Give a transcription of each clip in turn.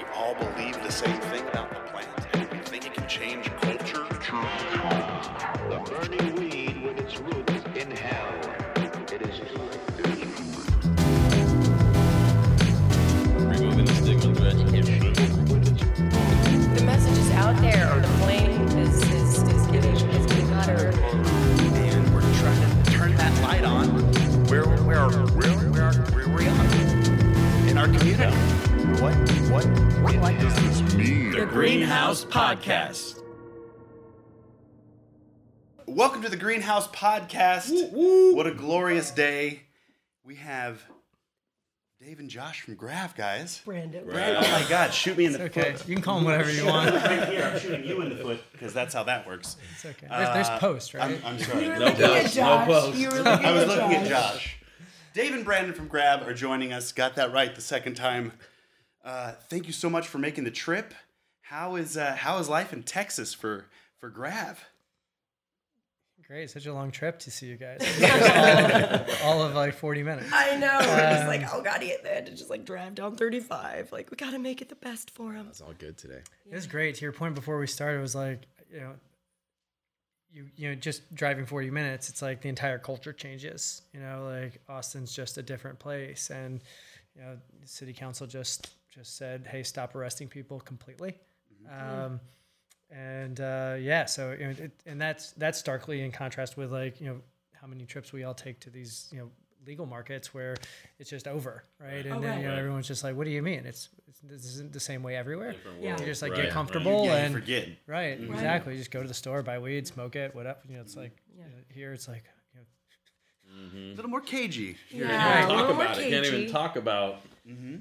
we all believe the same thing about the plant and we think it can change culture. The burning weed with its roots in hell. It is Removing the stigma to education. The message is out there. The flame is, is, is getting is getting hotter. And we're trying to turn that light on where where where where where we are in our community. What what what does this mean? The Greenhouse Podcast. Welcome to the Greenhouse Podcast. What a glorious day. We have Dave and Josh from Grav, guys. Brandon. Brandon. Oh my God, shoot me in the Okay, foot. you can call them whatever you want. Right here, I'm shooting you in the foot because that's how that works. It's okay. There's, there's uh, post, right? I'm, I'm sorry. No post. No post. You were I was at looking at Josh. Josh. Dave and Brandon from Grav are joining us. Got that right the second time. Uh, thank you so much for making the trip. How is uh, how is life in Texas for for Grav? Great, such a long trip to see you guys. all, all of like 40 minutes. I know. We're just Um, like, oh god, he they had to just like drive down 35. Like, we gotta make it the best for him. It's all good today. It was great. To your point before we started, it was like, you know, you you know, just driving 40 minutes, it's like the entire culture changes. You know, like Austin's just a different place, and you know, the city council just just said, hey, stop arresting people completely. Um, and uh, yeah, so you know, it, and that's that's starkly in contrast with like you know how many trips we all take to these you know legal markets where it's just over, right? And Oh, then right. you know everyone's just like, what do you mean? It's, it's this isn't the same way everywhere. Yeah. You just like Right, get right. comfortable Yeah, you and forget. right, exactly. Just go to the store, buy weed, smoke it, whatever. You know, it's like Yeah. you know, here it's like you know, A little more cagey. Yeah, Can't little talk more about it. Can't even talk about.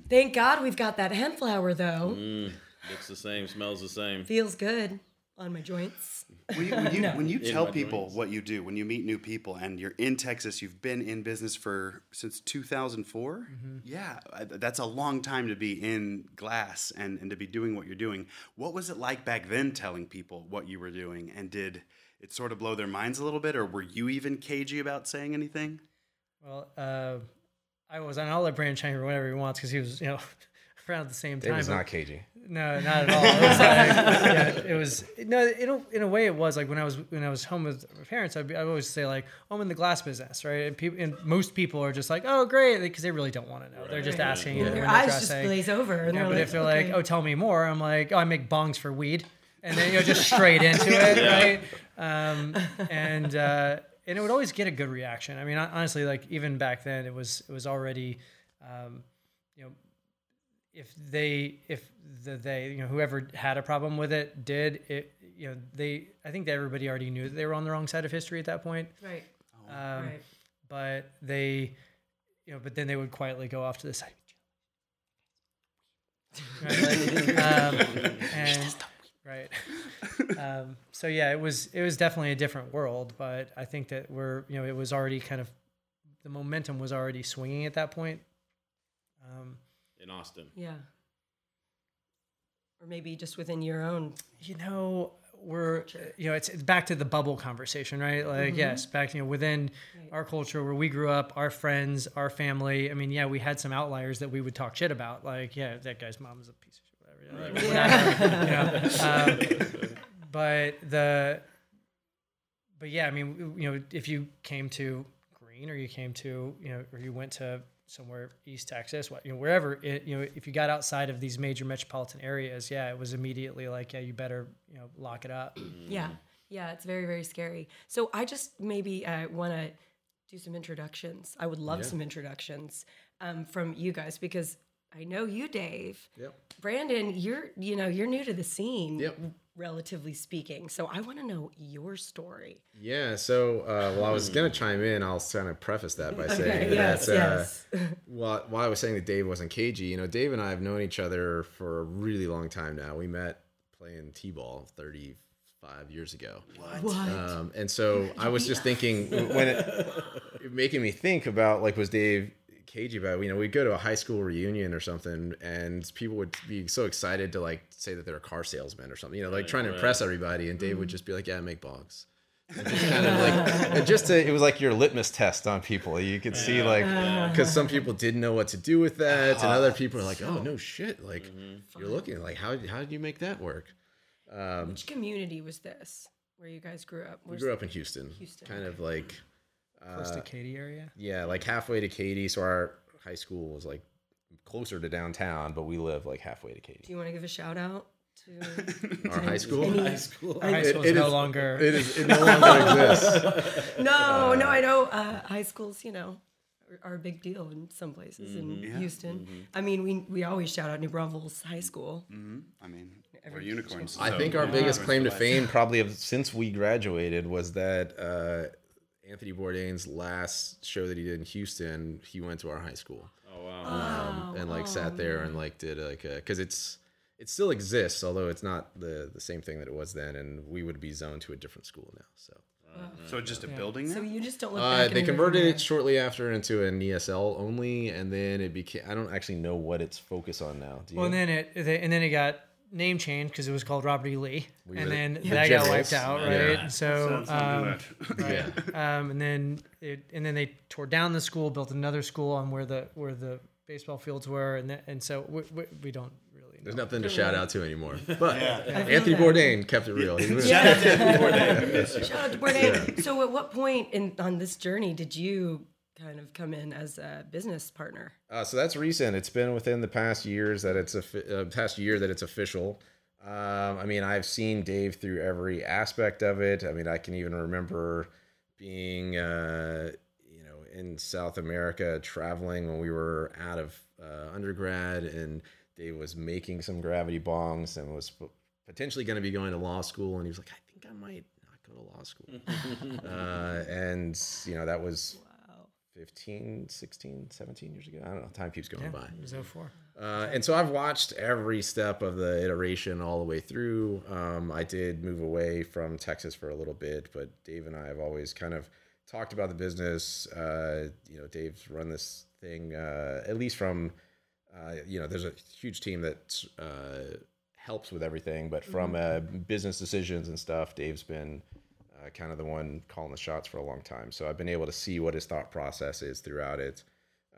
Thank God we've got that hemp flower though. Mm, looks the same. Smells the same. Feels good on my joints. When you, when you, when you tell people joints. what you do, when you meet new people, and you're in Texas, you've been in business for since 2004. Mm-hmm. Yeah, that's a long time to be in glass and, and to be doing what you're doing. What was it like back then telling people what you were doing? And did it sort of blow their minds a little bit, or were you even cagey about saying anything? well, uh, I was, and I'll let Brandon chime in whatever he wants because he was, you know, around at the same Dave time. was not cagey. No, not at all. It was like, yeah, it was no. In a, in a way, it was like when I was when I was home with my parents. I'd, be, I'd always say like, oh, "I'm in the glass business," right? And people, and most people are just like, "Oh, great," because they really don't want to know. They're just asking you. Their when they're eyes just dressing. glaze over and You know, but like, if they're like, "Oh, tell me more," I'm like, "Oh, I make bongs for weed," and then you know just straight into it, right? Um, and uh, and it would always get a good reaction. I mean, honestly, like even back then, it was it was already, um, you know, if they if the they you know whoever had a problem with it did it you know they I think that everybody already knew that they were on the wrong side of history at that point. Right. Um, right. But they, you know, but then they would quietly go off to the side. Right, um, and, right. Um, so yeah, it was it was definitely a different world, but I think that we're you know it was already kind of the momentum was already swinging at that point. Um, In Austin. Yeah. Or maybe just within your own. you know we're you know it's, it's back to the bubble conversation right like yes back you know within our culture where we grew up our friends our family i mean yeah we had some outliers that we would talk shit about like yeah that guy's mom is a piece of shit whatever, like, whatever you know um, but the but yeah i mean you know if you came to green or you came to you know or you went to somewhere east texas what you know wherever it you know if you got outside of these major metropolitan areas yeah it was immediately like yeah you better you know lock it up Yeah. Yeah, it's very, very scary. So I just maybe uh, want to do some introductions. I would love some introductions um, from you guys because I know you, Dave. Yep. Brandon, you're you know you're new to the scene, Yep. Relatively speaking. So I want to know your story. Yeah. So, uh, well, I was gonna chime in. I'll kind of preface that by saying yes, that. Uh, yes. While, while I was saying that Dave wasn't cagey, you know, Dave and I have known each other for a really long time now. We met playing t-ball 35 years ago. What? Um, and so I was just thinking when it making me think about like was Dave cagey about it? you know we'd go to a high school reunion or something and people would be so excited to like say that they're a car salesman or something you know like trying to impress everybody and Dave would mm. just be like yeah I make bogs And just kind of like, and just to, it was like your litmus test on people. You could see like, uh. because some people didn't know what to do with that, and other ah, people are like, oh no shit, like mm-hmm. you're looking like how how did you make that work? Um, Which community was this where you guys grew up? We grew up in Houston, Houston, kind of like Close to uh, Katy area. yeah, like halfway to Katy. So our high school was like closer to downtown, but we live like halfway to Katy. Do you want to give a shout out to? Our high school. High school. Our high It- school it is no is- longer. It is. It no longer exists. no, uh, no, I know uh, high schools. You know, are, are a big deal in some places in mm-hmm. Houston. Mm-hmm. I mean, we we always shout out New Braunfels High School. Mm-hmm. I mean, we're unicorns. I think our Yeah. biggest claim to fame, probably of, since we graduated, was that uh, Anthony Bourdain's last show that he did in Houston. He went to our high school Oh wow. um, and like sat there and like did like because it's it still exists, although it's not the the same thing that it was then, and we would be zoned to a different school now. So So just a building So you just don't look uh, back. they converted it shortly after into an ESL only, and then it became. I don't actually know what its focus on now. Do you? Well, and then it, and then it got name changed because it was called Robert E. Lee, Were and then the that got wiped out, Yeah. right? So, um, yeah. um, and then it, and then they tore down the school, built another school on where the where the baseball fields were, and that, and so we, we, we don't really. Know. There's nothing to shout out to anymore. But feel Anthony that. Bourdain kept it real. He was, Shout out to Bourdain. So, at what point in on this journey did you kind of come in as a business partner? Uh, so that's recent. It's been within the past years that it's a uh, past year that it's official. Um, I mean, I've seen Dave through every aspect of it. I mean, I can even remember being, uh, you know, in South America traveling when we were out of uh, undergrad, and Dave was making some gravity bongs and was potentially going to be going to law school, and he was like, "I think I might not go to law school," uh, and you know, that was. 15, 16, 17 years ago. I don't know. Time keeps going by. It was 04. Uh, and so I've watched every step of the iteration all the way through. Um, I did move away from Texas for a little bit, but Dave and I have always kind of talked about the business. Uh, you know, Dave's run this thing uh, at least from, uh, you know, there's a huge team that uh, helps with everything, but from uh, business decisions and stuff, Dave's been uh, kind of the one calling the shots for a long time. So I've been able to see what his thought process is throughout it.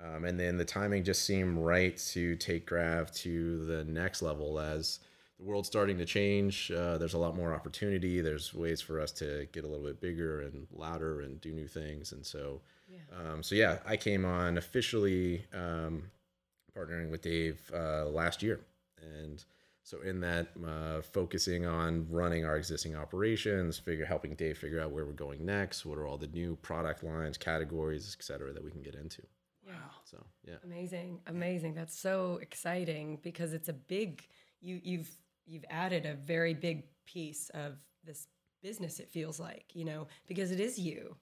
Um, and then the timing just seemed right to take Grav to the next level as the world's starting to change. Uh, there's a lot more opportunity. There's ways for us to get a little bit bigger and louder and do new things. And so, um, so yeah, I came on officially um, partnering with Dave uh, last year, and so in that, uh, focusing on running our existing operations, figure helping Dave figure out where we're going next, what are all the new product lines, categories, et cetera, that we can get into. Wow. So yeah. Amazing, amazing. That's so exciting because it's a big you you've you've added a very big piece of this business it feels like, you know, because it is you.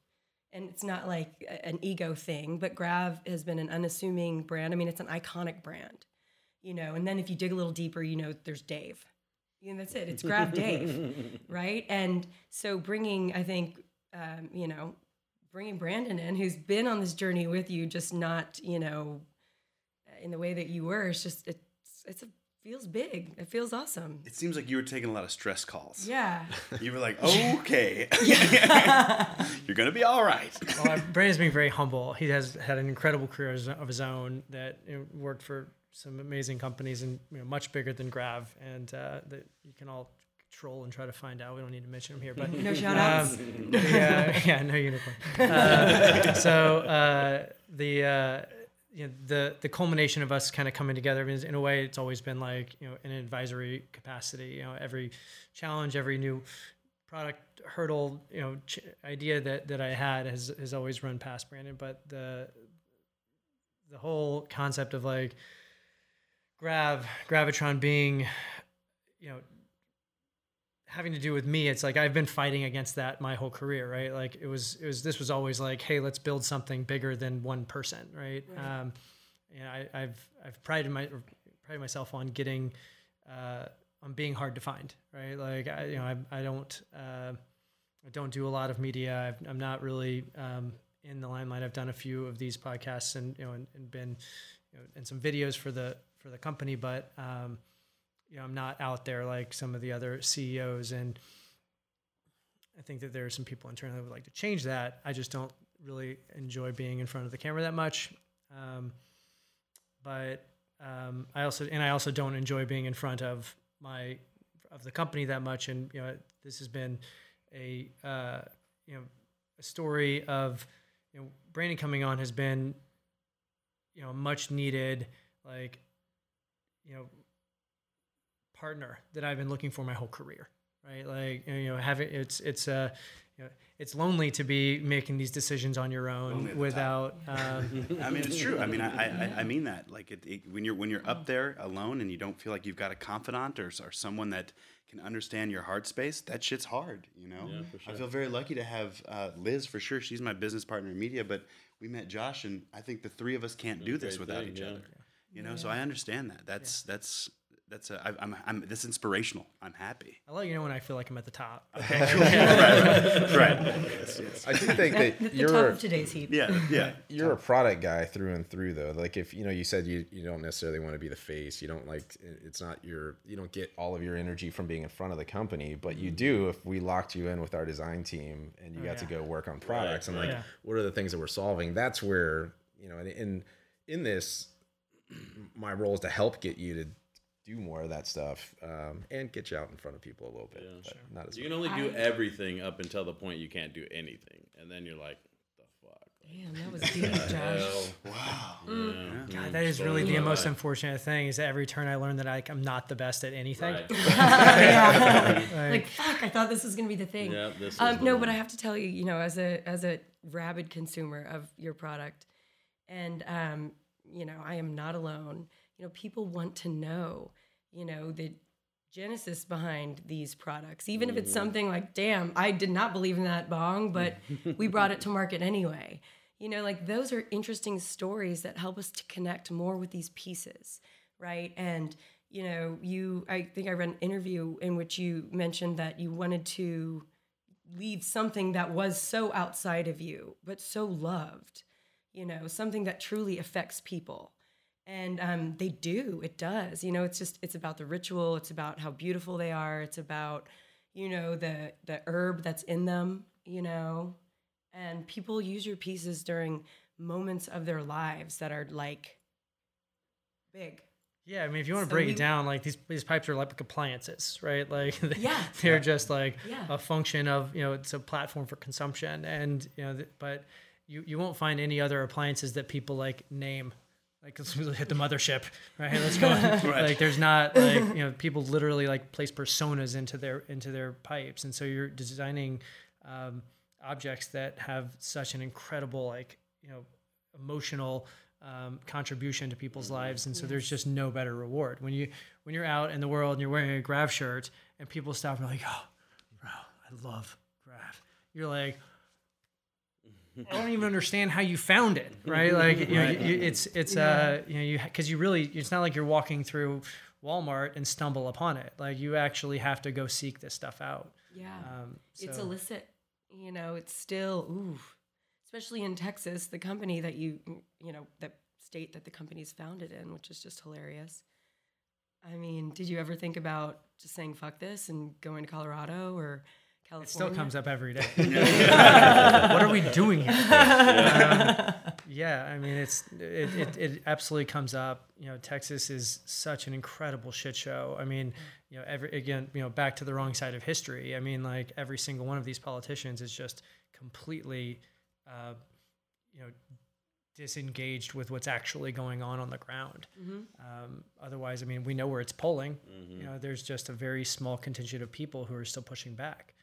And it's not like an ego thing, but Grav has been an unassuming brand. I mean, it's an iconic brand, you know. And then if you dig a little deeper, you know, there's Dave. And that's it. It's Grav Dave, right? And so bringing, I think, um, you know, bringing Brandon in, who's been on this journey with you, just not, you know, in the way that you were. It's just it's it's a feels big. It feels awesome. It seems like you were taking a lot of stress calls. Yeah. You were like, okay, you're gonna be all right. Well, uh, Brandon's being very humble. He has had an incredible career of his own that worked for some amazing companies and you know, much bigger than Grav, and uh, that you can all troll and try to find out. We don't need to mention them here, but No shout outs. um, yeah, yeah, no unicorn. Uh, so uh, the uh, you know, the the culmination of us kind of coming together is in a way it's always been like you know an advisory capacity. You know, every challenge, every new product hurdle, you know, ch- idea that that I had has has always run past Brandon. But the the whole concept of like grav gravitron being you know having to do with me it's like i've been fighting against that my whole career right? Like it was it was this was always like hey let's build something bigger than one person right, um and I, i've i've prided my prided myself on getting uh on being hard to find right? Like i you know i, I don't uh i don't do a lot of media. I've, i'm not really um in the limelight. I've done a few of these podcasts and you know and, and been you know and some videos for the for the company but um you know, I'm not out there like some of the other CEOs and I think that there are some people internally that would like to change that. I just don't really enjoy being in front of the camera that much. Um, but um, I also and I also don't enjoy being in front of my of the company that much. And you know, this has been a uh, you know a story of you know Brandon coming on has been you know much needed like you know partner that I've been looking for my whole career. Right, like you know, having it's it's uh, you know, it's lonely to be making these decisions on your own without. Um, I mean, it's true. I mean, I, I, I mean that. Like, it, it, when you're when you're up there alone and you don't feel like you've got a confidant or, or someone that can understand your heart space, that shit's hard. You know. Yeah, for I feel very lucky to have uh, Liz for sure. She's my business partner in media, but we met Josh, and I think the three of us can't do this without thing, each yeah. other. You know, so I understand that. That's that's that's a, I, I'm I'm this inspirational. I'm happy. I'll let you know when I feel like I'm at the top. right. Yes, yes. I do think At that the you're top a, of today's heap. Yeah. Yeah. you're a product guy through and through though like if you know you said you, you don't necessarily want to be the face you don't like it's not your you don't get all of your energy from being in front of the company but you mm-hmm. do if we locked you in with our design team and you oh, got to go work on products and like Yeah. what are the things that we're solving that's where you know in in, in this my role is to help get you to do more of that stuff um, and get you out in front of people a little bit but not as You much. can only do everything up until the point you can't do anything, and then you're like, the fuck. Damn, that was deep, Josh. Hell. Wow. Mm. God, that is Story really the my most unfortunate thing. Is that every turn I learn that I, I'm not the best at anything. Right. yeah. like fuck, I thought this was gonna be the thing. Yeah, this um, the no, one. but I have to tell you, you know, as a as a rabid consumer of your product, and um, you know, I am not alone. You know, people want to know, you know, the genesis behind these products, even if it's mm-hmm. something like, damn, I did not believe in that bong, but we brought it to market anyway. You know, like those are interesting stories that help us to connect more with these pieces, right? And you know, you I think I read an interview in which you mentioned that you wanted to leave something that was so outside of you, but so loved, you know, something that truly affects people. And um, they do, it does. You know, it's just, it's about the ritual, it's about how beautiful they are, it's about, you know, the, the herb that's in them, you know. And people use your pieces during moments of their lives that are like big. Yeah, I mean, if you want to So break we- it down, like these these pipes are like appliances, right? Like they, Yeah. they're just like Yeah. a function of you know it's a platform for consumption, and you know, th- but you you won't find any other appliances that people like name. Like let's hit the mothership, right? Let's go. Like there's not like you know people literally like place personas into their into their pipes, and so you're designing um, objects that have such an incredible like you know emotional um, contribution to people's lives and so there's just no better reward when you when you're out in the world and you're wearing a Grav shirt and people stop and like oh bro i love Grav you're like I don't even understand how you found it, right? Like, you know, you, you- it's it's uh, you know, you because you really, it's not like you're walking through Walmart and stumble upon it. Like, you actually have to go seek this stuff out. Yeah. Um, it's illicit. You know, it's still ooh, especially in Texas, the company that you you know that state that the company's founded in, which is just hilarious. I mean, did you ever think about just saying fuck this and going to Colorado or California? It still comes up every day. what are we doing here? Um, yeah, I mean, it's it, it, it absolutely comes up. You know, Texas is such an incredible shit show. I mean, you know, every again, you know, back to the wrong side of history. I mean, like every single one of these politicians is just completely, uh, you know, disengaged with what's actually going on on the ground. Um, otherwise, I mean, we know where it's polling. You know, there's just a very small contingent of people who are still pushing back.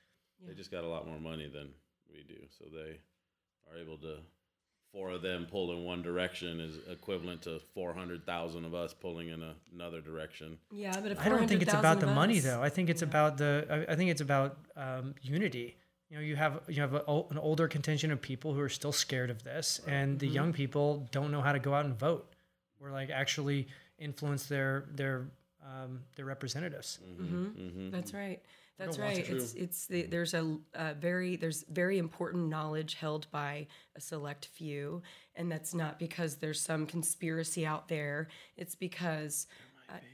They just got a lot more money than we do, so they are able to. Four of them pull in one direction is equivalent to four hundred thousand of us pulling in a, another direction. Yeah, but if I don't think it's about the of money though. I think it's about the. I, I think it's about um, unity. You know, you have you have a, an older contingent of people who are still scared of this, and Mm-hmm. the young people don't know how to go out and vote, or like actually influence their their um, their representatives. Mm-hmm. That's right. That's right. It's it's the, there's a, uh very there's very important knowledge held by a select few, and that's not because there's some conspiracy out there. It's because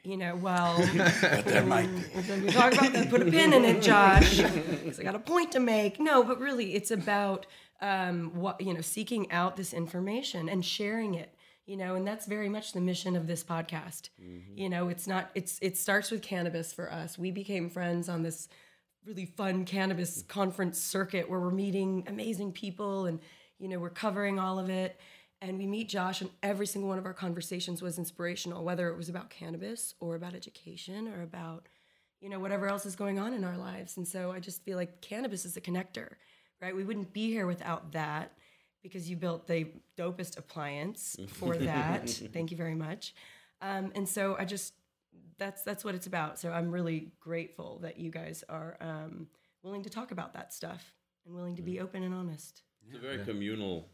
you know, well, But there might be. we talk about that. Put a pin in it, Josh, because I got a point to make. No, but really, it's about um, what you know, seeking out this information and sharing it. You know, and that's very much the mission of this podcast. Mm-hmm. You know, it's not. It's it starts with cannabis for us. We became friends on this really fun cannabis mm-hmm. conference circuit where we're meeting amazing people and you know we're covering all of it and we meet josh and every single one of our conversations was inspirational whether it was about cannabis or about education or about you know whatever else is going on in our lives and so i just feel like cannabis is a connector right we wouldn't be here without that because you built the dopest appliance for that thank you very much um, and so i just that's that's what it's about. So I'm really grateful that you guys are um, willing to talk about that stuff and willing to be open and honest. It's a very communal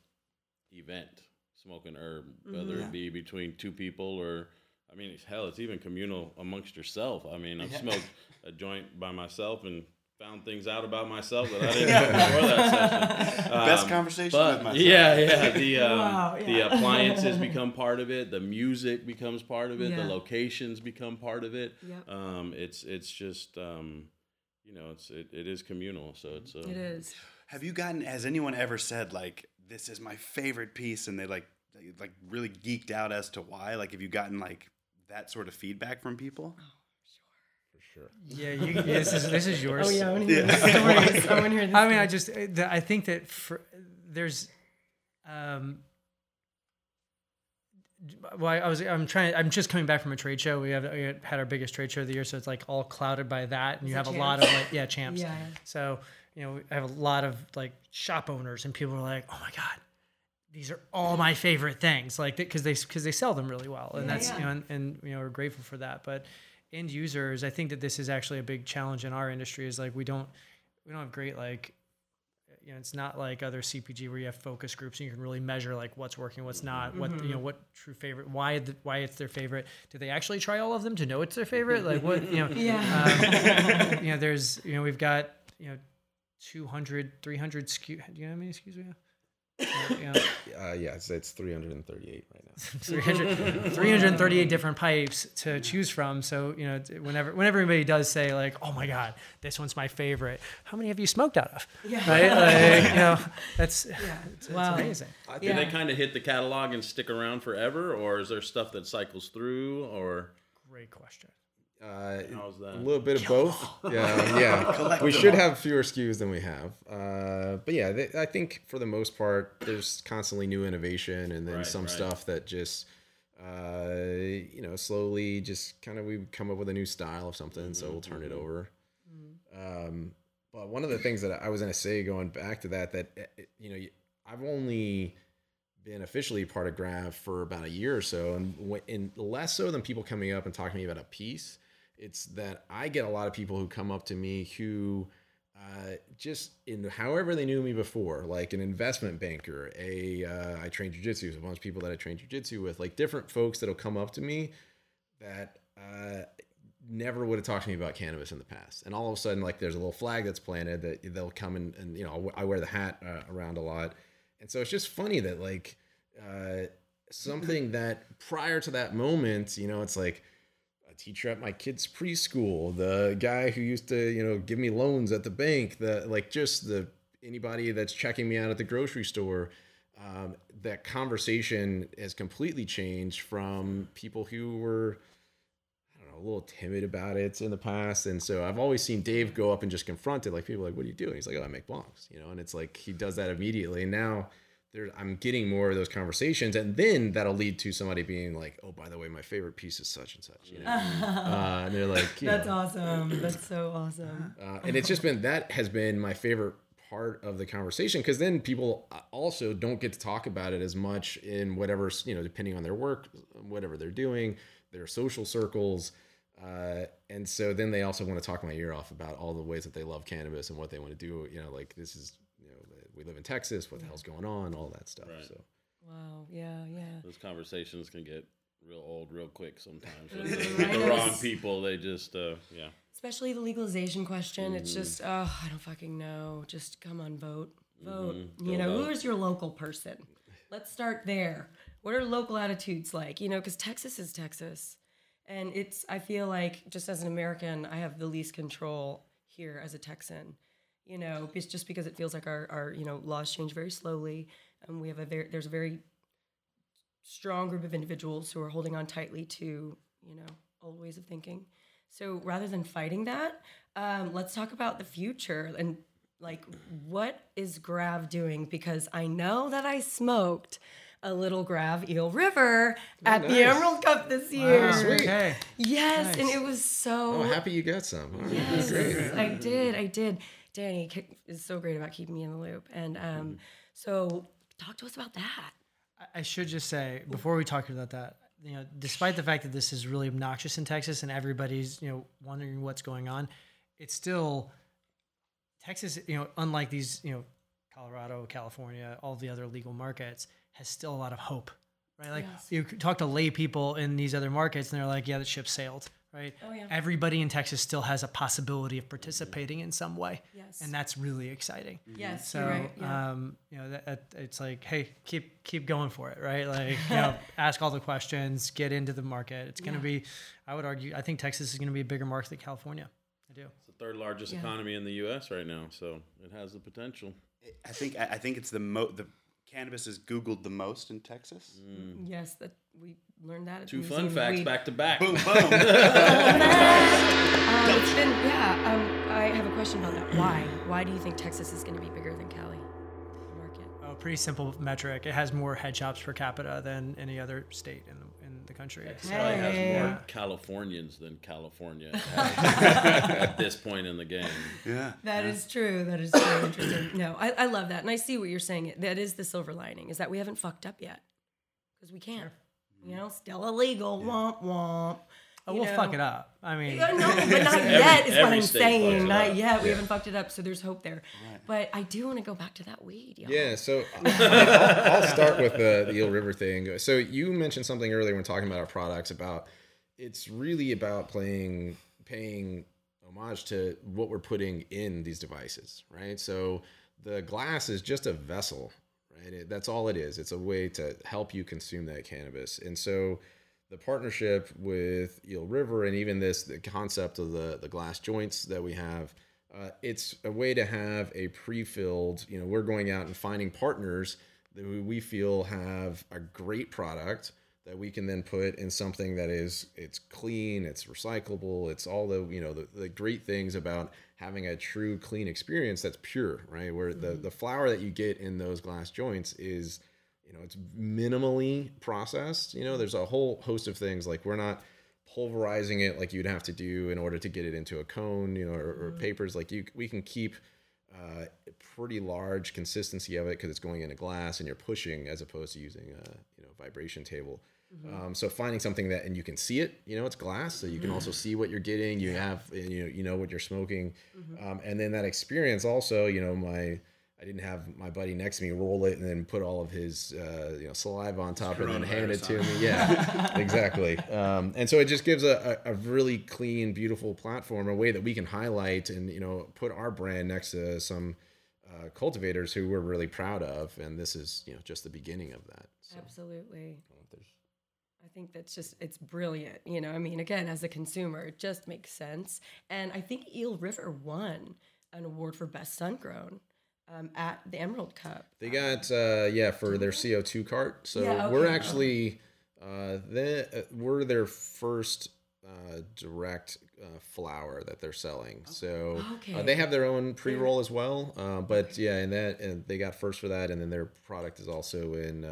event, smoking herb, whether Yeah. it be between two people or, I mean, it's, hell, it's even communal amongst yourself. I mean, I've smoked a joint by myself and found things out about myself that I didn't know before that session. Best Um, conversation but with myself. yeah, yeah, the um, Wow, the appliances become part of it. The music becomes part of it. The locations become part of it. Yep. Um, it's it's just um, you know, it's it, it is communal. So it's uh, It is. Have you gotten? Has anyone ever said like, "This is my favorite piece," and they like, they, like really geeked out as to why? Like, have you gotten like that sort of feedback from people? For sure. Yeah, you, this is this is yours. Oh yeah, I want to hear the stories. I want to hear I mean, I just uh, I think that for, there's, um, well, I, I was I'm trying I'm just coming back from a trade show. We have we had our biggest trade show of the year, so it's like all clouded by that, and you that have a lot of like yeah champs. Yeah. So you know I have a lot of like shop owners, and people are like, oh my god. These are all my favorite things, like because they because they sell them really well, and Yeah, that's yeah. you know, and, and you know we're grateful for that. But end users, I think that this is actually a big challenge in our industry. Is like we don't we don't have great like you know it's not like other cpg where you have focus groups and you can really measure like what's working what's not what you know what true favorite why the, why it's their favorite do they actually try all of them to know it's their favorite like what you know Yeah. um, you know there's you know we've got you know 200 300 SKU do you know how many SKUs we have you know, Uh, yeah, it's, it's 338 right now. 300, 338 different pipes to choose from. So, you know, whenever whenever anybody does say like, "Oh my god, this one's my favorite." How many have you smoked out of? Yeah. Right? Like, you know, that's Yeah. it's, Wow. it's amazing. Do Yeah. they kind of hit the catalog and stick around forever, or is there stuff that cycles through, or Great question. Uh, how's that? a little bit of both. Yeah, yeah. we should have fewer SKUs than we have. Uh, but yeah, they, I think for the most part, there's constantly new innovation, and then Right, some right. stuff that just, uh, you know, slowly just kind of we come up with a new style of something, so we'll turn it over. Um, but one of the things that I was going to say, going back to that, that uh, you know, I've only been officially part of Grav for about a year or so, and, wh- and less so than people coming up and talking to me about a piece. It's that I get a lot of people who come up to me who uh, just in however they knew me before, like an investment banker, a uh, I train jujitsu, a bunch of people that I train jujitsu with, like different folks that'll come up to me that uh, never would have talked to me about cannabis in the past. And all of a sudden, like there's a little flag that's planted that they'll come and, and you know, I wear the hat uh, around a lot. And so it's just funny that like uh, something that prior to that moment, you know, it's like teacher at my kid's preschool, the guy who used to, you know, give me loans at the bank, the like just the anybody that's checking me out at the grocery store. Um, that conversation has completely changed from people who were I don't know, a little timid about it in the past. And so I've always seen Dave go up and just confront it. Like people like, what are you doing? He's like, oh, I make bongs, you know? And it's like, he does that immediately. And now there, I'm getting more of those conversations. And then that'll lead to somebody being like, oh, by the way, my favorite piece is such and such, you know? uh, and they're like, That's know, awesome. That's so awesome. uh, and it's just been that has been my favorite part of the conversation because then people also don't get to talk about it as much in whatever you know depending on their work whatever they're doing their social circles uh, and so then they also want to talk my ear off about all the ways that they love cannabis and what they want to do you know like this is you know we live in texas what the hell's going on all that stuff Right. so Wow. Yeah. Yeah. Those conversations can get real old real quick sometimes. The, the wrong people, they just uh, yeah. Especially the legalization question. It's Mm-hmm. just, oh, I don't fucking know. Just come on, vote. Vote. Mhm. You Go know, vote. who is your local person? Let's start there. What are local attitudes like? You know, because Texas is Texas. And it's I feel like just as an American, I have the least control here as a Texan. You know, it's just because it feels like our, our you know laws change very slowly, and we have a very there's a very strong group of individuals who are holding on tightly to you know old ways of thinking. So rather than fighting that, um, let's talk about the future and like what is Grav doing? Because I know that I smoked a little Grav Eel River at the. Emerald Cup this year. sweet. Okay. Yes, and it was so. Oh, happy you got some. All right, Yes. I did. I did. Danny is so great about keeping me in the loop, and um, Mm-hmm. so talk to us about that. I should just say before we talk about that, you know, despite the fact that this is really obnoxious in Texas and everybody's you know wondering what's going on, it's still Texas. You know, unlike these, you know, Colorado, California, all the other legal markets, has still a lot of hope, right? Like Yes. you talk to lay people in these other markets, and they're like, "Yeah, the ship sailed." Right. Oh, yeah. Everybody in Texas still has a possibility of participating in some way. Yes. And that's really exciting. Yes, So, you're right. Yeah. um, you know, that, that, it's like, hey, keep keep going for it, right? Like, you know, ask all the questions, get into the market. It's going to Yeah. be, I would argue, I think Texas is going to be a bigger market than California. I do. It's the third largest Yeah. economy in the U.S. right now, so it has the potential. I think I I think it's the mo the cannabis is googled the most in Texas. yes, that we learned that. At Two fun facts Weed. back to back. Boom boom. Um, it's been yeah. Um, I have a question about that. Why? Why do you think Texas is going to be bigger than Cali? Market. A pretty simple metric. It has more head shops per capita than any other state in the, in the country. So, Probably has Hey. more Californians than California at this point in the game. yeah. That is true. That is very interesting. No, I, I love that, and I see what you're saying. That is the silver lining is that we haven't fucked up yet because we can't. You know, still illegal. Womp womp. oh, we'll know. fuck it up. I mean, Yeah, no, but not Every- yet is what I'm saying. Not up. yet. We haven't fucked it up, so there's hope there. But I do want to go back to that weed. Y'all. Yeah, so I'll, I'll start with the, the Eel River thing. So you mentioned something earlier when talking about our products about it's really about playing paying homage to what we're putting in these devices, right? So the glass is just a vessel, right? It, that's all it is. It's a way to help you consume that cannabis, and so the partnership with Eel River and even this the concept of the the glass joints that we have uh, it's a way to have a pre-filled you know we're going out and finding partners that we- we feel have a great product that we can then put in something that is it's clean it's recyclable it's all the you know the, the great things about having a true clean experience that's pure right? Where the mm-hmm. the flour that you get in those glass joints is you know it's minimally processed you know? Mm-hmm. There's a whole host of things like we're not pulverizing it like you'd have to do in order to get it into a cone you know or, or mm-hmm. papers. Like you we can keep uh, a pretty large consistency of it because it's going into glass and you're pushing as opposed to using a you know vibration table um, so finding something that and you can see it you know it's glass so you can also see what you're getting you have you know you know what you're smoking um, and then that experience also you know my I didn't have my buddy next to me roll it and then put all of his uh, you know saliva on top and then hand it to me. Yeah, exactly. Um, and so it just gives a, a, a really clean, beautiful platform, a way that we can highlight and you know put our brand next to some uh, cultivators who we're really proud of. And this is you know just the beginning of that. So, Absolutely. I think that's just it's brilliant. You know, I mean, again, as a consumer, it just makes sense. And I think Eel River won an award for best sun grown um, at the Emerald Cup. They got uh, yeah for their CO two cart. So Yeah, we're actually uh, the, uh, we're their first uh, direct uh, flower that they're selling. So uh, Okay. they have their own pre roll as well. Uh, but yeah, and that and they got first for that, and then their product is also in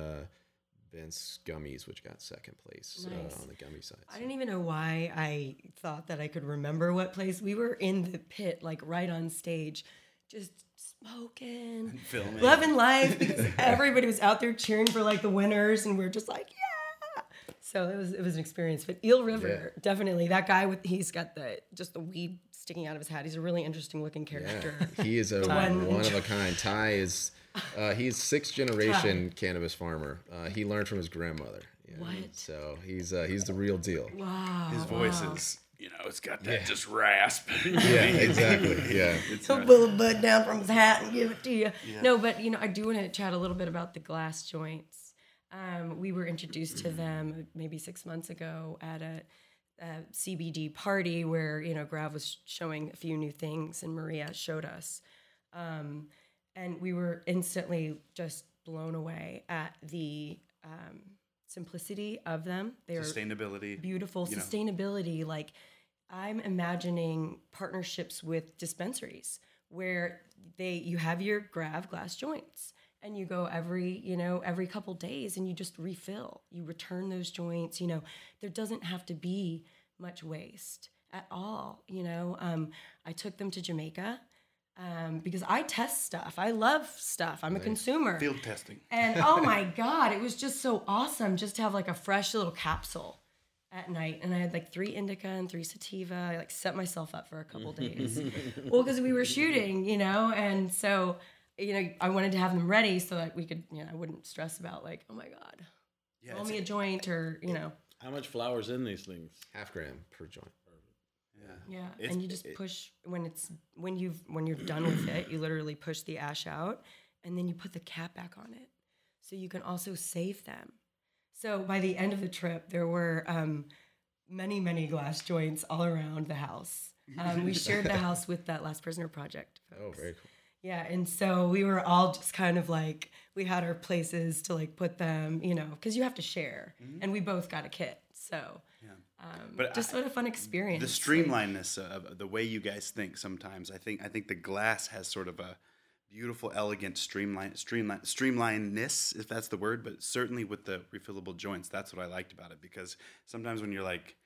uh, Vince gummies, which got second place Nice. uh, on the gummy side. I don't even know why I thought that I could remember what place we were in the pit, like right on stage, just smoking, filming. loving life because everybody was out there cheering for like the winners, and we are just like, yeah. So it was it was an experience. But Eel River, definitely that guy with he's got the just the weed sticking out of his hat. He's a really interesting looking character. Yeah, he is a One- one, of a kind. Ty is uh, he's sixth generation cannabis farmer. Uh, he learned from his grandmother. Yeah, What? So he's uh, he's the real deal. Wow. His voice is, you know, it's got that just rasp. Yeah, exactly. Yeah. He'll pull a bud down from his hat and give it to you. No, but you know, I do want to chat a little bit about the glass joints. Um, we were introduced to them maybe six months ago at a uh, CBD party where you know Grav was showing a few new things and Maria showed us, um, and we were instantly just blown away at the um, simplicity of them. They Sustainability. beautiful you know. sustainability like i'm imagining partnerships with dispensaries where they you have your grav glass joints and you go every you know every couple days and you just refill you return those joints you know there doesn't have to be much waste at all you know um, i took them to jamaica um, because i test stuff i love stuff i'm a consumer Field testing. and oh my god, it was just so awesome just to have like a fresh little capsule at night. And I had like three indica and three sativa. I like set myself up for a couple days. well, because we were shooting, you know, and so you know I wanted to have them ready so that we could, you know, I wouldn't stress about like, oh my god, Yeah, roll me a joint or you know, How much flour's in these things? Half gram per joint. Yeah. yeah. It's- and you just it- push when it's when you've when you're done with it, you literally push the ash out, and then you put the cap back on it, so you can also save them. So by the end of the trip, there were um, many, many glass joints all around the house. Um, we shared the house with that Last Prisoner Project. Oh, very cool. Yeah, and so we were all just kind of like we had our places to like put them, you know, because you have to share, and we both got a kit, so um, But just I- what a fun experience. the like- streamlinedness of the way you guys think sometimes i think i think the glass has sort of a beautiful elegant streamline streamline streamlinedness if that's the word but certainly with the refillable joints that's what i liked about it because sometimes when you're like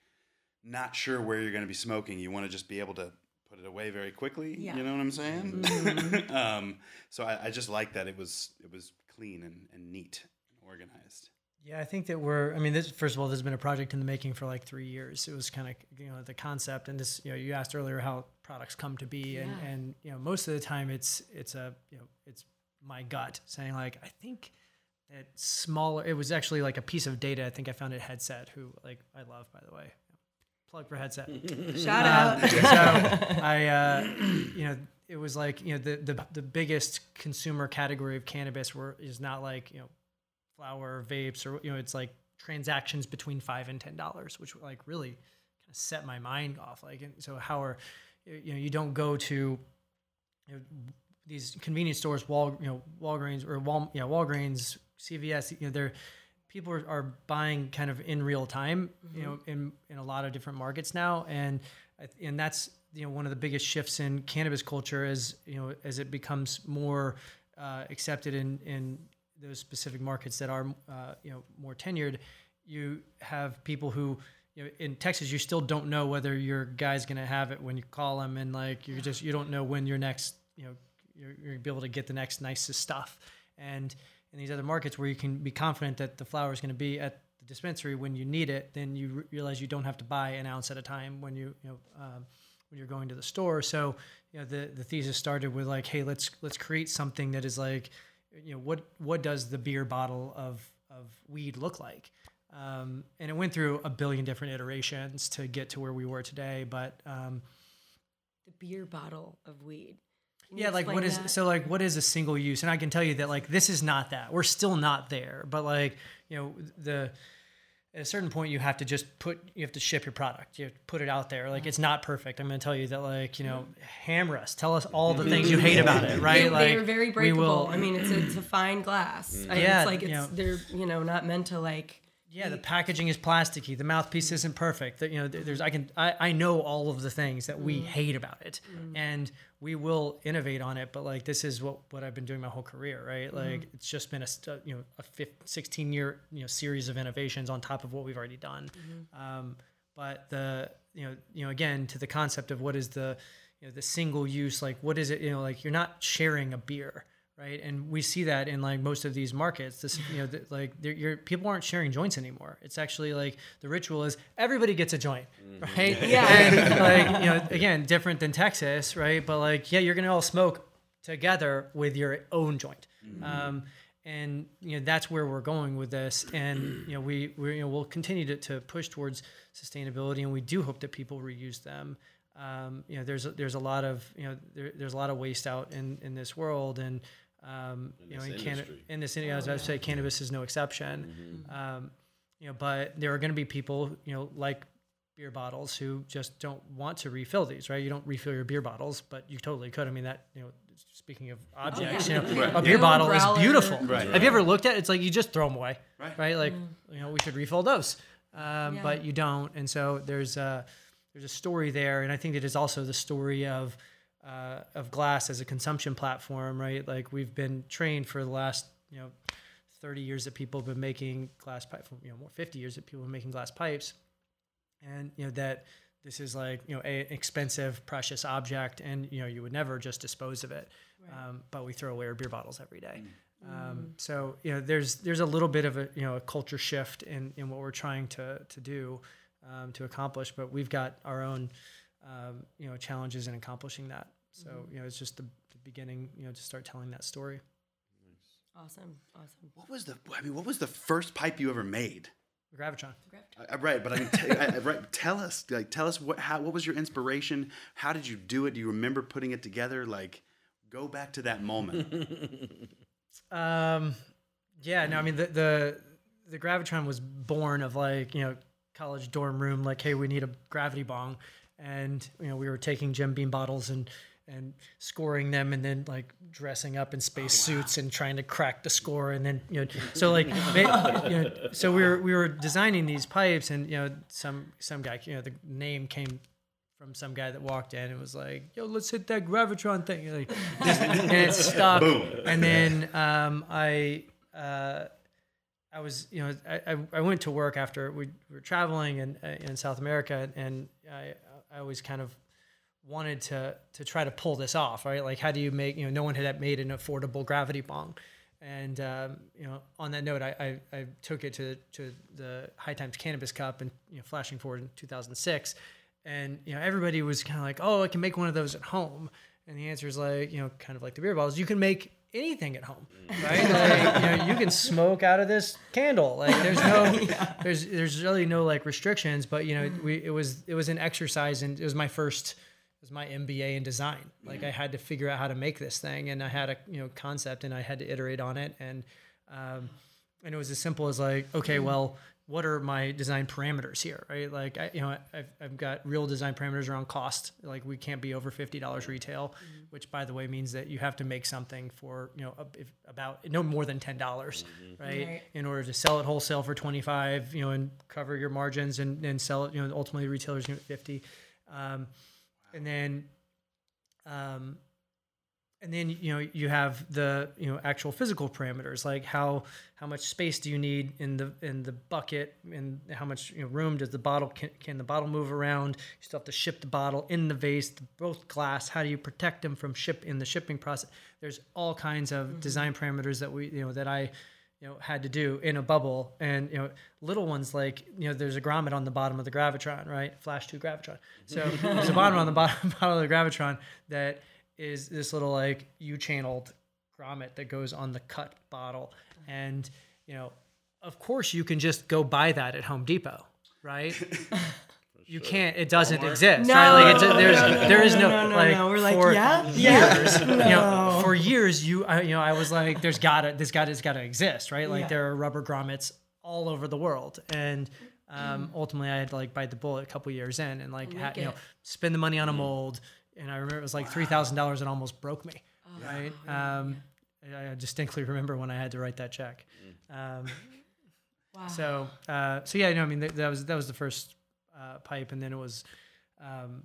not sure where you're going to be smoking you want to just be able to put it away very quickly Yeah. you know what i'm saying Mm-hmm. um, so I, I just like that it was it was clean and, and neat and organized Yeah, I think that we're. I mean, this first of all, this has been a project in the making for like three years. It was kind of you know the concept, and this you know you asked earlier how products come to be, and Yeah. and you know most of the time it's it's a you know it's my gut saying like I think that smaller. It was actually like a piece of data. I think I found at Headset, who like I love by the way. Plug for Headset. Shout out. so I, uh, you know, it was like you know the, the the biggest consumer category of cannabis were is not like you know flower vapes or you know it's like transactions between five and ten dollars, which like really kind of set my mind off. Like, and so how are you know you don't go to you know, these convenience stores, Wal you know Walgreens or Wal yeah Walgreens, CVS. You know they're people are, are buying kind of in real time. You know in in a lot of different markets now, and and that's you know one of the biggest shifts in cannabis culture as you know as it becomes more uh, accepted in in those specific markets that are uh, you know more tenured. You have people who you know, in Texas, you still don't know whether your guy's going to have it when you call him, and like you just you don't know when your next you know you're, you're be able to get the next nicest stuff. And in these other markets where you can be confident that the flower is going to be at the dispensary when you need it, then you re- realize you don't have to buy an ounce at a time when you you know um, when you're going to the store. So you know the the thesis started with like, hey, let's let's create something that is like, you know, what what does the beer bottle of of weed look like? Um, and it went through a billion different iterations to get to where we were today. But um, the beer bottle of weed. Yeah, like what that? so like what is a single use? And I can tell you that like this is not that. We're still not there. But like you know the at a certain point you have to just put you have to ship your product. You have to put it out there. Like it's not perfect. I'm going to tell you that like you know hammer us. Tell us all the things you hate about it. Right? They, like they are very we breakable. will- I mean, it's a, it's a fine glass. Mm. I- Yeah, it's like you it's know. they're you know not meant to like. Yeah, the packaging is plasticky. The mouthpiece isn't perfect. That you know, there's I can I, I know all of the things that we mm. hate about it, mm. and we will innovate on it. But like this is what what I've been doing my whole career, right? Mm-hmm. Like it's just been a uh, you know a 15, 16 year you know series of innovations on top of what we've already done. Mm-hmm. Um, but the you know you know again to the concept of what is the you know the single use like what is it you know like you're not sharing a beer right? And we see that in like most of these markets this you know th- like they're- you're, people aren't sharing joints anymore. It's actually like the ritual is everybody gets a joint right? Yeah. and like you know again different than texas right? But like yeah you're gonna all smoke together with your own joint. Um, and you know that's where we're going with this. And you know we we you know we'll continue to, to push towards sustainability and we do hope that people reuse them. Um, you know there's a- there's a lot of you know there, there's a lot of waste out in in this world. And um, you know this in, canna- industry. in this as I would say cannabis is no exception um, you know but there are going to be people you know like beer bottles who just don't want to refill these, right? You don't refill your beer bottles, but you totally could. I mean, that you know, speaking of objects, you know, a beer Yeah. bottle is beautiful. Right. Have you ever looked at? it? It's like you just throw them away, Right. right? Like you know, we should refill those, um, Mm. Yeah. but you don't. And so there's a there's a story there, and I think it is also the story of uh, of glass as a consumption platform, right? Like we've been trained for the last you know 30 years that people have been making glass pipe, you know, more 50 years that people have been making glass pipes, and you know that this is like you know a expensive, precious object, and you know you would never just dispose of it, um, but we throw away our beer bottles every day. Um, so you know there's there's a little bit of a you know a culture shift in in what we're trying to to do um, to accomplish, but we've got our own um, you know challenges in accomplishing that. So you know it's just the, the beginning you know to start telling that story. Awesome. Awesome. What was the? I mean, what was the first pipe you ever made? Gravitron. I, I- right, but I mean, t- I- I- right, tell us, like, tell us what, how, what was your inspiration? How did you do it? Do you remember putting it together? Like, go back to that moment. Um, yeah, no, I mean the the the gravitron was born of like you know college dorm room like hey we need a gravity bong, and you know we were taking Jim Beam bottles and and scoring them and then like dressing up in space suits and trying to crack the score and then you know so like you know so we were we were designing these pipes and you know some some guy you know the name came from some guy that walked in and was like, "Yo, let's hit that gravitron thing," like, and it stuck. And then um, I uh, I was you know I, I, I went to work after we were traveling in uh, in South America, and I I always kind of wanted to to try to pull this off, right? Like, how do you make you know no one had made an affordable gravity bong. And um, you know, on that note, I, I, I took it to to the High Times Cannabis Cup, and you know, flashing forward in 2006, and you know, everybody was kind of like, "Oh, I can make one of those at home." And the answer is like, you know, kind of like the beer bottles, you can make anything at home, mm. right? Like, you know, you can smoke out of this candle. Like, there's no, there's there's really no like restrictions. But you know, mm. we it was it was an exercise, and it was my first it was my MBA in design. Mm. Like I had to figure out how to make this thing, and I had a you know concept, and I had to iterate on it, and um, and it was as simple as like, okay, well, what are my design parameters here, right? Like I, you know, I've, I've got real design parameters around cost. Like we can't be over fifty dollars retail, which by the way means that you have to make something for you know ab- if, about no more than ten dollars, right? Right. In order to sell it wholesale for twenty five, you know, and cover your margins, and and sell it, you know, ultimately retailers get fifty. Um, and then um, and then you know you have the you know actual physical parameters like how how much space do you need in the in the bucket? And how much you know, room does the bottle can, can the bottle move around? You still have to ship the bottle in the vase both glass. How do you protect them from ship in the shipping process? There's all kinds of mm-hmm. design parameters that we you know that I you know had to do in a bubble. And you know little ones like you know there's a grommet on the bottom of the gravitron right? Flash 2 gravitron. So there's a bottom on the bottom, bottom of the gravitron that is this little like u channeled grommet that goes on the cut bottle. And you know of course you can just go buy that at home depot right? You can't it doesn't exist right? Like it's there's there is no, no, no, like no. We're like, for yeah, yeah. years you know for years you I, you know i was like there's gotta this gotta gotta exist right? Like Yeah. there are rubber grommets all over the world. And um, ultimately i had to like bite the bullet a couple years in and like ha, you know spend the money on a mold and i remember it was like $3000 it almost broke me right? Um, I I distinctly remember when i had to write that check. Um, Wow. so, uh, so yeah, no, I mean that, that was that was the first uh, pipe, and then it was, um,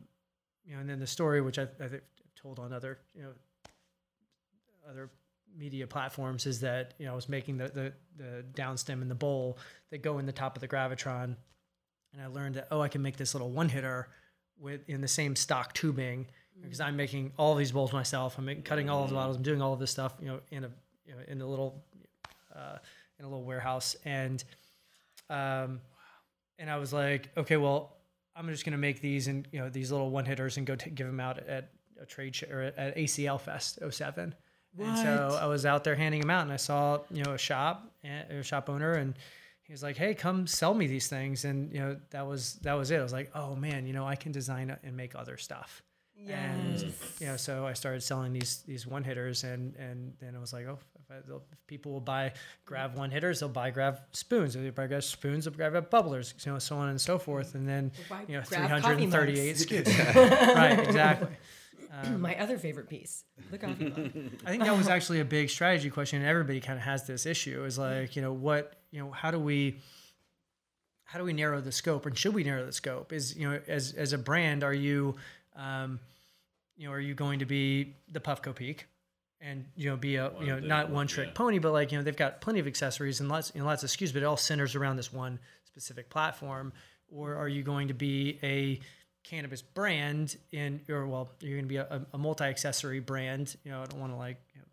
you know, and then the story which I, I think I've told on other you know other media platforms is that you know I was making the the, the downstem and the bowl that go in the top of the gravitron, and I learned that oh I can make this little one hitter with in the same stock tubing because I'm making all these bowls myself. I'm making, cutting all of the bottles. I'm doing all of this stuff you know in a you know, in a little uh, in a little warehouse. And um and I was like okay well I'm just gonna make these and you know these little one hitters and go t- give them out at a trade show or at ACL Fest 07 and so I was out there handing them out and I saw you know a shop a shop owner and he was like hey come sell me these things. And you know that was that was it. I was like oh man you know I can design and make other stuff and you know so I started selling these these one hitters and and then I was like oh if, I, if people will buy Grav one hitters, they'll buy Grav spoons. If they buy Grav spoons, they'll grab bubblers, you know, so on and so forth. And then buy you know, 338 mugs. SKUs. right, exactly. Um, My other favorite piece, the coffee mug. I think that was actually a big strategy question, and everybody kind of has this issue. Is like, you know, what, you know, how do we, how do we narrow the scope, and should we narrow the scope? Is you know, as as a brand, are you, um, you know, are you going to be the Puffco Peak, and you know, be a you know, not one trick yeah. pony, but like you know, they've got plenty of accessories and lots, you know, lots of SKUs, but it all centers around this one specific platform. Or are you going to be a cannabis brand in, or well, you're going to be a, a multi-accessory brand. You know, I don't want to like you know,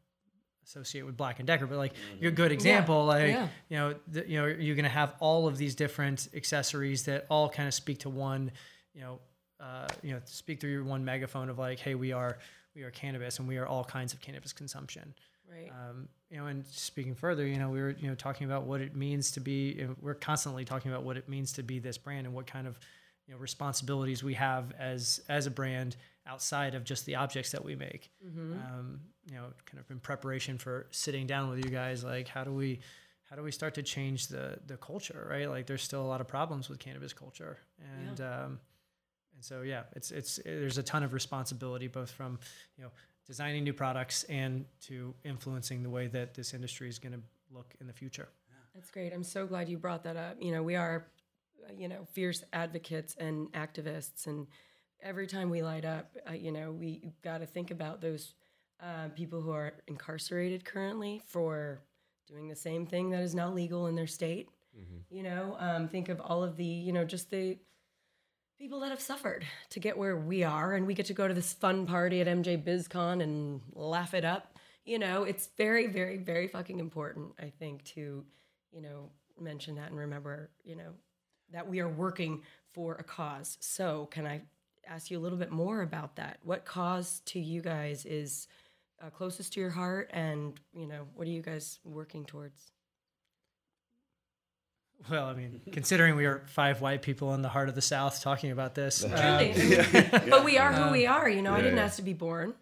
associate with Black and Decker, but like you're a good example. Like yeah. you know, the, you know, you're going to have all of these different accessories that all kind of speak to one. You know, uh, you know, speak through your one megaphone of like, hey, we are we are cannabis, and we are all kinds of cannabis consumption. Right. Um, you know, and speaking further, you know, we were you know talking about what it means to be. You know, we're constantly talking about what it means to be this brand and what kind of you know responsibilities we have as as a brand outside of just the objects that we make. Um, you know, kind of in preparation for sitting down with you guys, like how do we how do we start to change the the culture, right? Like there's still a lot of problems with cannabis culture, and um, and so yeah, it's it's there's a ton of responsibility both from you know designing new products and to influencing the way that this industry is going to look in the future. That's great. I'm so glad you brought that up. You know, we are, uh, you know, fierce advocates and activists, and every time we light up, uh, you know, we got to think about those uh, people who are incarcerated currently for doing the same thing that is now legal in their state. You know, um, think of all of the, you know, just the people that have suffered to get where we are, and we get to go to this fun party at MJ BizCon and laugh it up. You know, it's very, very, very fucking important, I think, to, you know, mention that and remember, you know, that we are working for a cause. So, can I ask you a little bit more about that? What cause to you guys is uh, closest to your heart, and you know, what are you guys working towards? Well, I mean, considering we are five white people in the heart of the South talking about this, uh, Truly. but we are who we are. You know, I didn't yeah. ask to be born.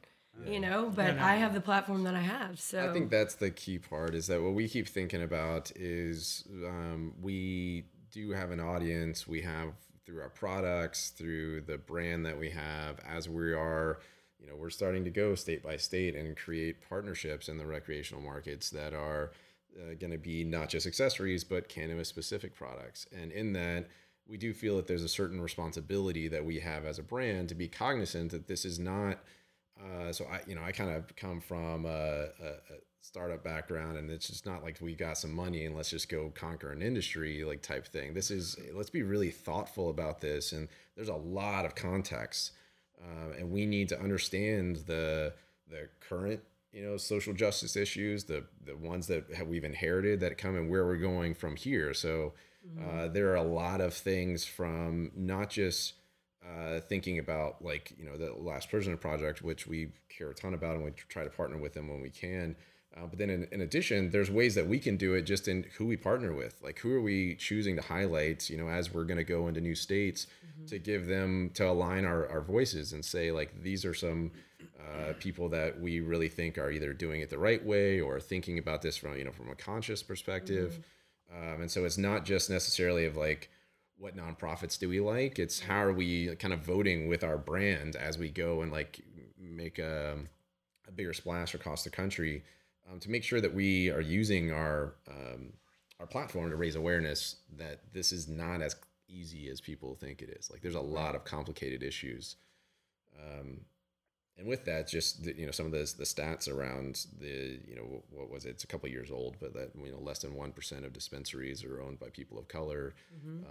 You know, but I have the platform that I have. So I think that's the key part is that what we keep thinking about is um, we do have an audience. We have through our products, through the brand that we have, as we are, you know, we're starting to go state by state and create partnerships in the recreational markets that are uh, going to be not just accessories, but cannabis specific products. And in that, we do feel that there's a certain responsibility that we have as a brand to be cognizant that this is not. Uh, so I, you know, I kind of come from a, a, a startup background, and it's just not like we got some money and let's just go conquer an industry like type thing. This is let's be really thoughtful about this, and there's a lot of context, uh, and we need to understand the the current you know social justice issues, the the ones that have, we've inherited that come and where we're going from here. So uh, there are a lot of things from not just uh, thinking about like you know the last prisoner project which we care a ton about and we try to partner with them when we can. Uh, but then in, in addition there's ways that we can do it just in who we partner with. Like who are we choosing to highlight you know as we're going to go into new states to give them to align our, our voices and say like these are some uh, people that we really think are either doing it the right way or thinking about this from you know from a conscious perspective. Um, and so it's not just necessarily of like what nonprofits do we like? It's how are we kind of voting with our brand as we go and like make a, a bigger splash across the country um, to make sure that we are using our um, our platform to raise awareness that this is not as easy as people think it is. Like there's a lot of complicated issues. Um, and with that, just the, you know some of the the stats around the you know what was it? It's a couple years old, but that you know less than one percent of dispensaries are owned by people of color.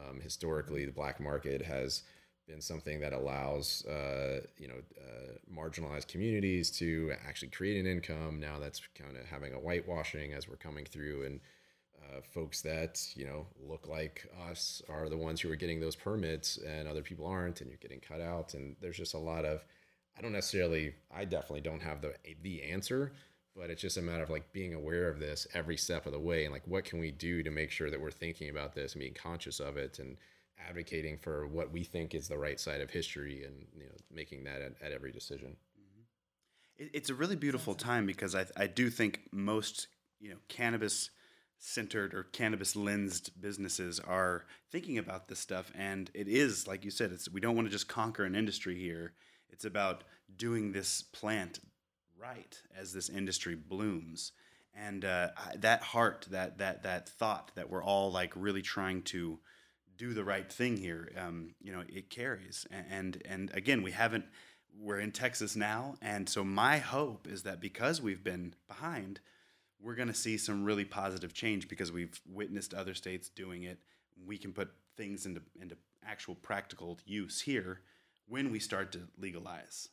Um, historically, the black market has been something that allows uh, you know uh, marginalized communities to actually create an income. Now that's kind of having a whitewashing as we're coming through and. Uh, folks that you know look like us are the ones who are getting those permits and other people aren't and you're getting cut out and there's just a lot of I don't necessarily, I definitely don't have the the answer, but it's just a matter of like being aware of this every step of the way and like what can we do to make sure that we're thinking about this and being conscious of it and advocating for what we think is the right side of history and you know making that at, at every decision. Mm-hmm. It's a really beautiful time because I, I do think most you know cannabis centered or cannabis lensed businesses are thinking about this stuff and it is like you said it's we don't want to just conquer an industry here it's about doing this plant right as this industry blooms. And uh, that heart that that that thought that we're all like really trying to do the right thing here um, you know it carries. And and again we haven't we're in texas now. And so my hope is that because we've been behind we're going to see some really positive change because we've witnessed other states doing it. We can put things into into actual practical use here when we start to legalize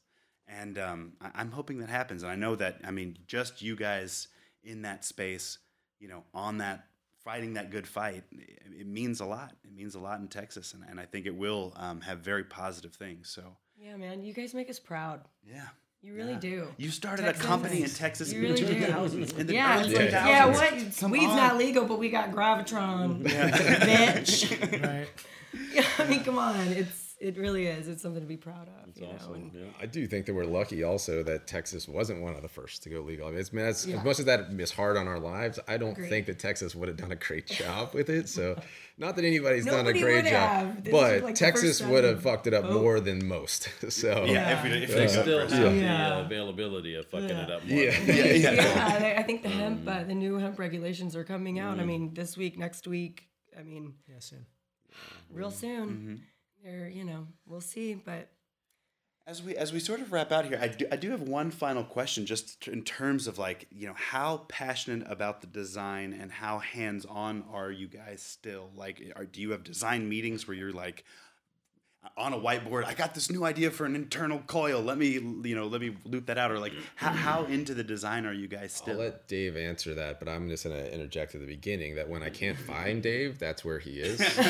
and um, I- I'm hoping that happens. And I know that, I mean, just you guys in that space, you know, on that, fighting that good fight, it, it means a lot. It means a lot in Texas. And, and I think it will um, have very positive things. So, Yeah, man, you guys make us proud. yeah. You really Yeah. do. You started Texas. a company in Texas You in really the do. 2000s. In the Yeah, early 2000s. yeah, what? Come Weed's on. not legal, but we got Gravitron, bitch. Right. yeah, I mean, come on, it's it really is. It's something to be proud of. It's you know, and- Yeah. I do think that we're lucky also that Texas wasn't one of the first to go legal. I mean, it's, man, as, Yeah. as much as that is hard on our lives, I don't Agreed. think that Texas would have done a great job with it. So, not that anybody's done a great job, have. But like Texas would have fucked it up Oh. more than most. So, Yeah, if if They they still have first. the uh, availability of fucking it up more. yeah, yeah, yeah. yeah, I think the hemp, uh, the new hemp regulations are coming out. I mean, this week, next week. I mean, Yeah, soon. real soon. Mm-hmm. They're, you know, we'll see. But As we as we sort of wrap out here, I do, I do have one final question, just in terms of like you know how passionate about the design and how hands on are you guys still? Like, are, do you have design meetings where you're like on a whiteboard? I got this new idea for an internal coil. Let me you know let me loop that out. Or like how, how into the design are you guys still I'll let Dave answer that, but I'm just gonna interject at the beginning that when I can't find Dave, that's where he is. so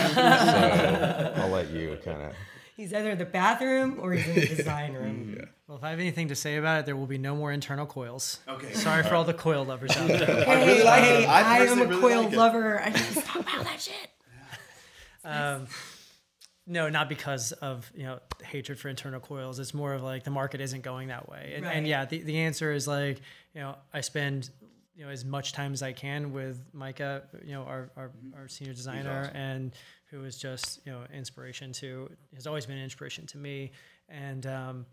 I'll let you kind of. he's either in the bathroom or he's in the design room. Well, if I have anything to say about it, there will be no more internal coils. Okay. Sorry for all the coil lovers out there. Hey, really like hey, it. I I, am a really coil like lover. I just talk about that shit. Um, no, not because of you know hatred for internal coils. It's more of like the market isn't going that way. And, and yeah, the, the answer is like you know I spend you know as much time as I can with Micah, you know our our, our senior designer, and who is just you know inspiration to has always been an inspiration to me, and um,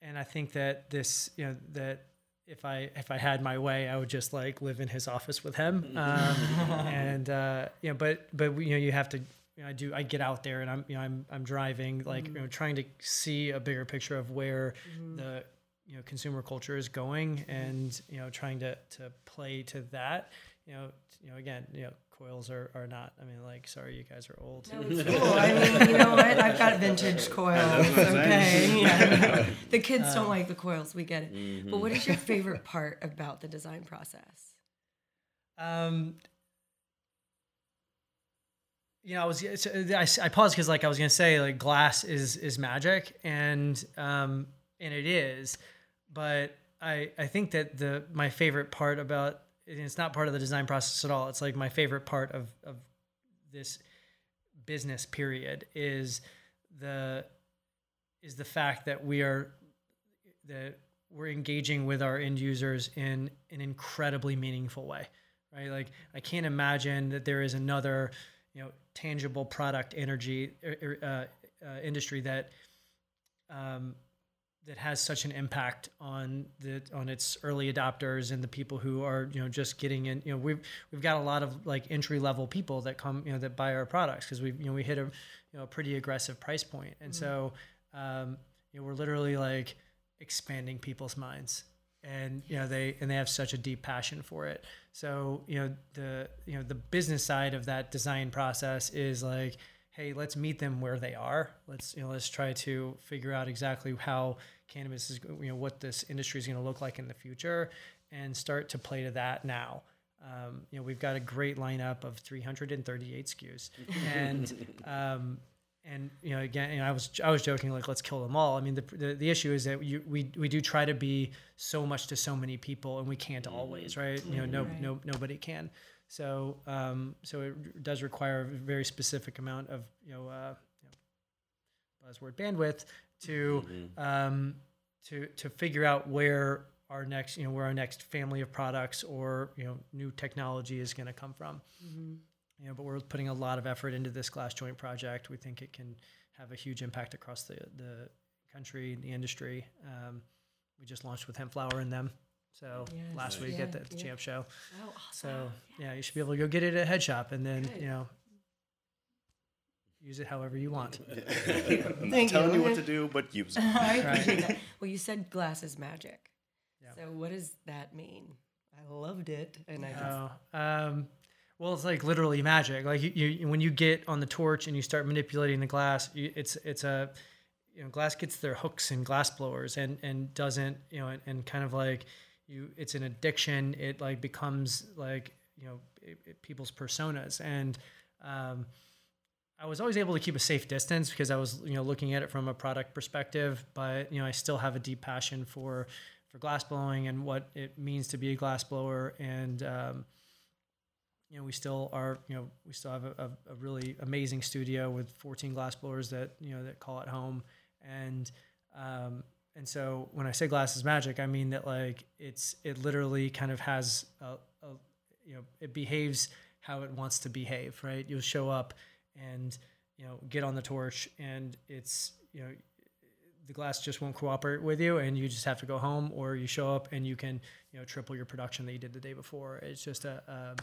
and I think that this you know that if I if I had my way, I would just like live in his office with him. Um, and uh, you know, but but you know, you have to. You know, I do. I get out there and I'm you know I'm I'm driving like you know trying to see a bigger picture of where the you know consumer culture is going and you know trying to to play to that. You know you know again you know coils are, are not. I mean like sorry you guys are old. No, it's cool. I mean, you know what? I've got vintage coils. Okay. Yeah. The kids don't um, like the coils. We get it. But what is your favorite part about the design process? Um, you know, I was so I, I paused because like I was gonna say like glass is is magic and um and it is, but I I think that the my favorite part about it's not part of the design process at all. It's like my favorite part of of this business period is the is the fact that we are that we're engaging with our end users in an incredibly meaningful way right like i can't imagine that there is another you know tangible product energy er, er, uh, uh, industry that um, that has such an impact on the on its early adopters and the people who are you know just getting in you know we've we've got a lot of like entry level people that come you know that buy our products because we you know we hit a you know a pretty aggressive price point. And so um, you know we're literally like expanding people's minds and you know they and they have such a deep passion for it. So you know the you know the business side of that design process is like hey let's meet them where they are. Let's you know let's try to figure out exactly how cannabis is you know what this industry is going to look like in the future and start to play to that now. Um, you know we've got a great lineup of 338 SKUs and um, and you know again you know, I was I was joking like let's kill them all. I mean the the, the issue is that you, we we do try to be so much to so many people and we can't always right? You know no Right. no nobody can. So um, so it does require a very specific amount of you know, uh, you know buzzword bandwidth to um, to to figure out where our next, you know, where our next family of products or you know new technology is going to come from. You know, but we're putting a lot of effort into this glass joint project. We think it can have a huge impact across the the country, the industry. Um, we just launched with hemp flower in them. So Yes. last week Yeah, at the, the yeah. champ show. Oh, awesome. So awesome. yeah, you should be able to go get it at Head Shop and then Good. you know use it however you want. I'm Thank not telling you. you what to do, but use it. I appreciate that. Well, you said glass is magic. Yeah. So what does that mean? I loved it, and I just Oh, um, well, it's like literally magic. Like you, you, when you get on the torch and you start manipulating the glass, you, it's it's a you know glass gets their hooks and glass blowers and and doesn't you know and, and kind of like you it's an addiction. It like becomes like you know it, it- people's personas and. Um, I was always able to keep a safe distance because I was, you know, looking at it from a product perspective. But you know, I still have a deep passion for for glass blowing and what it means to be a glass blower. And um, you know, we still are, you know, we still have a, a, a really amazing studio with 14 glass blowers that you know that call it home. And um, and so when I say glass is magic, I mean that like it's it literally kind of has a, a you know it behaves how it wants to behave, right? You'll show up and you know get on the torch, and it's you know the glass just won't cooperate with you, and you just have to go home, or you show up and you can you know triple your production that you did the day before. It's just a um,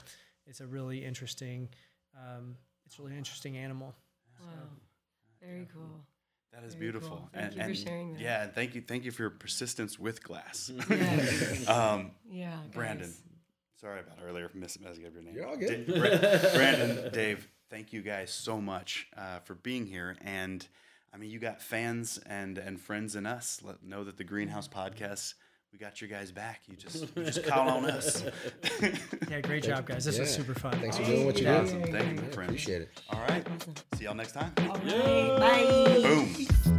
it's a really interesting um, it's a really interesting animal. wow, very cool. That is Very beautiful. cool. Thank you for sharing that. Yeah, and thank you, thank you for your persistence with glass. Yeah, um, yeah Brandon, guys. sorry about earlier miss messing up your name. You're all good. Da- Bra- Brandon, Dave, thank you guys so much uh, for being here. And I mean, you got fans and and friends in us. Let know that the Greenhouse Podcast, we got your guys back. You just you just call on us. Yeah, great job, guys. This was super fun. Thanks for doing what you Yeah, do. awesome. Thank you, my friend. Appreciate it. All right. See y'all next time. All right, bye. Boom.